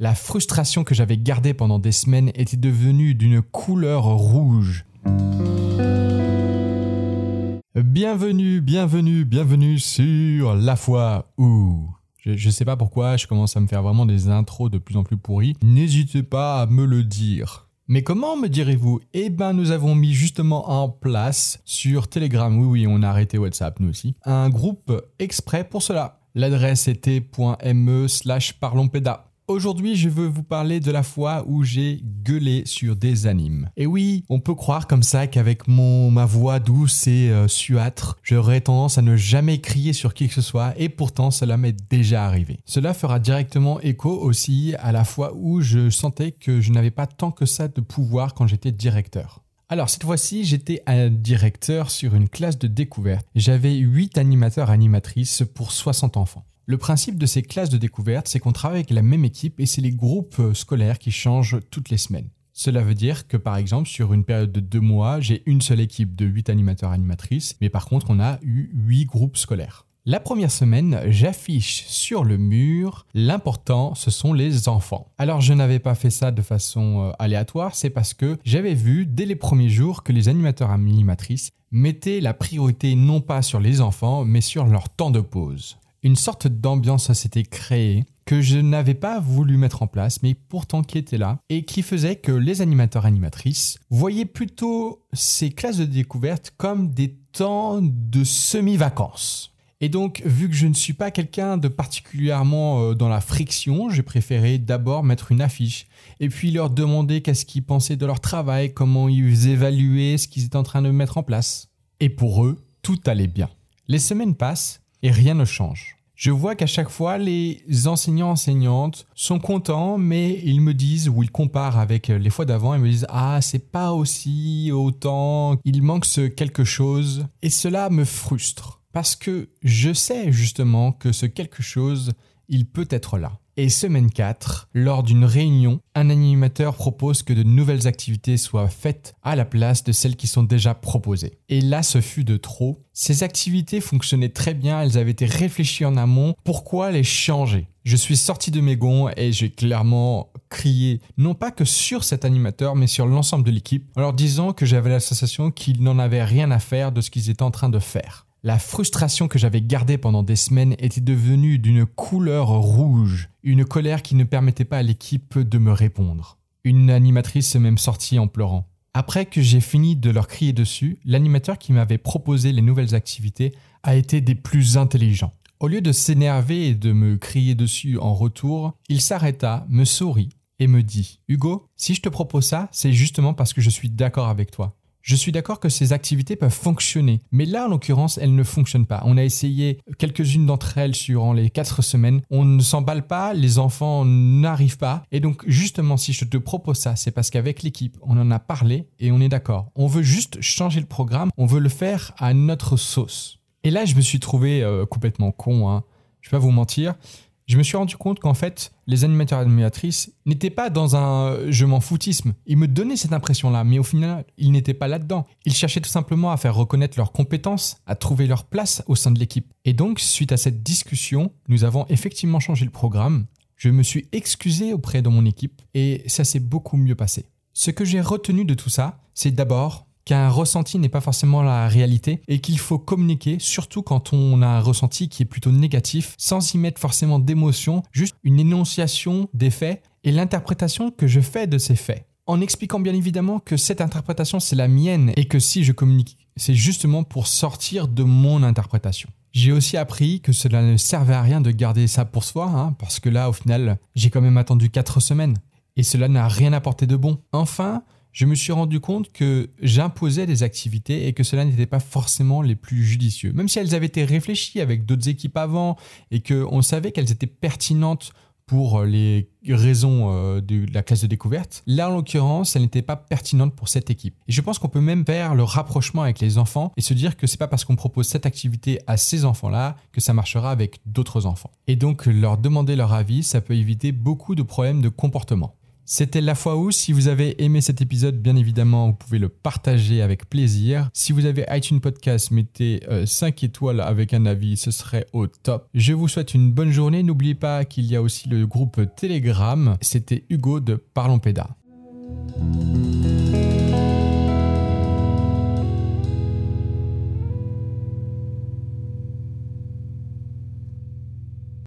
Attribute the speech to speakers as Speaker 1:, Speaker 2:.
Speaker 1: La frustration que j'avais gardée pendant des semaines était devenue d'une couleur rouge. Bienvenue, bienvenue, bienvenue sur La foi ou. Je, je sais pas pourquoi, je commence à me faire vraiment des intros de plus en plus pourries. N'hésitez pas à me le dire. Mais comment me direz-vous? Eh ben, nous avons mis justement en place sur Telegram, oui, oui, on a arrêté WhatsApp, nous aussi, un groupe exprès pour cela. L'adresse était .me slash parlonspeda. Aujourd'hui, je veux vous parler de la fois où j'ai gueulé sur des animes. Et oui, on peut croire comme ça qu'avec mon ma voix douce et euh, suâtre, j'aurais tendance à ne jamais crier sur qui que ce soit, et pourtant cela m'est déjà arrivé. Cela fera directement écho aussi à la fois où je sentais que je n'avais pas tant que ça de pouvoir quand j'étais directeur. Alors cette fois-ci, j'étais un directeur sur une classe de découverte. J'avais 8 animateurs animatrices pour 60 enfants. Le principe de ces classes de découverte, c'est qu'on travaille avec la même équipe et c'est les groupes euh, scolaires qui changent toutes les semaines. Cela veut dire que par exemple sur une période de deux mois, j'ai une seule équipe de 8 animateurs animatrices, mais par contre on a eu 8 groupes scolaires. La première semaine, j'affiche sur le mur l'important, ce sont les enfants. Alors je n'avais pas fait ça de façon euh, aléatoire, c'est parce que j'avais vu dès les premiers jours que les animateurs animatrices mettaient la priorité non pas sur les enfants, mais sur leur temps de pause une sorte d'ambiance s'était créée que je n'avais pas voulu mettre en place, mais pourtant qui était là, et qui faisait que les animateurs animatrices voyaient plutôt ces classes de découverte comme des temps de semi-vacances. Et donc, vu que je ne suis pas quelqu'un de particulièrement euh, dans la friction, j'ai préféré d'abord mettre une affiche et puis leur demander qu'est-ce qu'ils pensaient de leur travail, comment ils évaluaient ce qu'ils étaient en train de mettre en place. Et pour eux, tout allait bien. Les semaines passent et rien ne change. Je vois qu'à chaque fois, les enseignants enseignantes sont contents, mais ils me disent ou ils comparent avec les fois d'avant et me disent ah c'est pas aussi autant, il manque ce quelque chose et cela me frustre parce que je sais justement que ce quelque chose il peut être là. Et semaine 4, lors d'une réunion, un animateur propose que de nouvelles activités soient faites à la place de celles qui sont déjà proposées. Et là, ce fut de trop. Ces activités fonctionnaient très bien, elles avaient été réfléchies en amont. Pourquoi les changer? Je suis sorti de mes gonds et j'ai clairement crié, non pas que sur cet animateur, mais sur l'ensemble de l'équipe, en leur disant que j'avais la sensation qu'ils n'en avaient rien à faire de ce qu'ils étaient en train de faire. La frustration que j'avais gardée pendant des semaines était devenue d'une couleur rouge, une colère qui ne permettait pas à l'équipe de me répondre. Une animatrice s'est même sortie en pleurant. Après que j'ai fini de leur crier dessus, l'animateur qui m'avait proposé les nouvelles activités a été des plus intelligents. Au lieu de s'énerver et de me crier dessus en retour, il s'arrêta, me sourit et me dit Hugo, si je te propose ça, c'est justement parce que je suis d'accord avec toi. Je suis d'accord que ces activités peuvent fonctionner, mais là, en l'occurrence, elles ne fonctionnent pas. On a essayé quelques-unes d'entre elles durant les quatre semaines. On ne s'emballe pas, les enfants n'arrivent pas. Et donc, justement, si je te propose ça, c'est parce qu'avec l'équipe, on en a parlé et on est d'accord. On veut juste changer le programme, on veut le faire à notre sauce. Et là, je me suis trouvé euh, complètement con, hein. je vais pas vous mentir je me suis rendu compte qu'en fait, les animateurs et animatrices n'étaient pas dans un euh, je m'en foutisme. Ils me donnaient cette impression-là, mais au final, ils n'étaient pas là-dedans. Ils cherchaient tout simplement à faire reconnaître leurs compétences, à trouver leur place au sein de l'équipe. Et donc, suite à cette discussion, nous avons effectivement changé le programme. Je me suis excusé auprès de mon équipe et ça s'est beaucoup mieux passé. Ce que j'ai retenu de tout ça, c'est d'abord qu'un ressenti n'est pas forcément la réalité et qu'il faut communiquer, surtout quand on a un ressenti qui est plutôt négatif, sans y mettre forcément d'émotion, juste une énonciation des faits et l'interprétation que je fais de ces faits. En expliquant bien évidemment que cette interprétation c'est la mienne et que si je communique, c'est justement pour sortir de mon interprétation. J'ai aussi appris que cela ne servait à rien de garder ça pour soi, hein, parce que là, au final, j'ai quand même attendu 4 semaines. Et cela n'a rien apporté de bon. Enfin, je me suis rendu compte que j'imposais des activités et que cela n'était pas forcément les plus judicieux. Même si elles avaient été réfléchies avec d'autres équipes avant et qu'on savait qu'elles étaient pertinentes pour les raisons euh, de la classe de découverte. Là, en l'occurrence, elles n'étaient pas pertinentes pour cette équipe. Et je pense qu'on peut même faire le rapprochement avec les enfants et se dire que c'est pas parce qu'on propose cette activité à ces enfants-là que ça marchera avec d'autres enfants. Et donc, leur demander leur avis, ça peut éviter beaucoup de problèmes de comportement. C'était la fois où, si vous avez aimé cet épisode, bien évidemment, vous pouvez le partager avec plaisir. Si vous avez iTunes Podcast, mettez 5 euh, étoiles avec un avis, ce serait au top. Je vous souhaite une bonne journée. N'oubliez pas qu'il y a aussi le groupe Telegram. C'était Hugo de Parlons Pédas.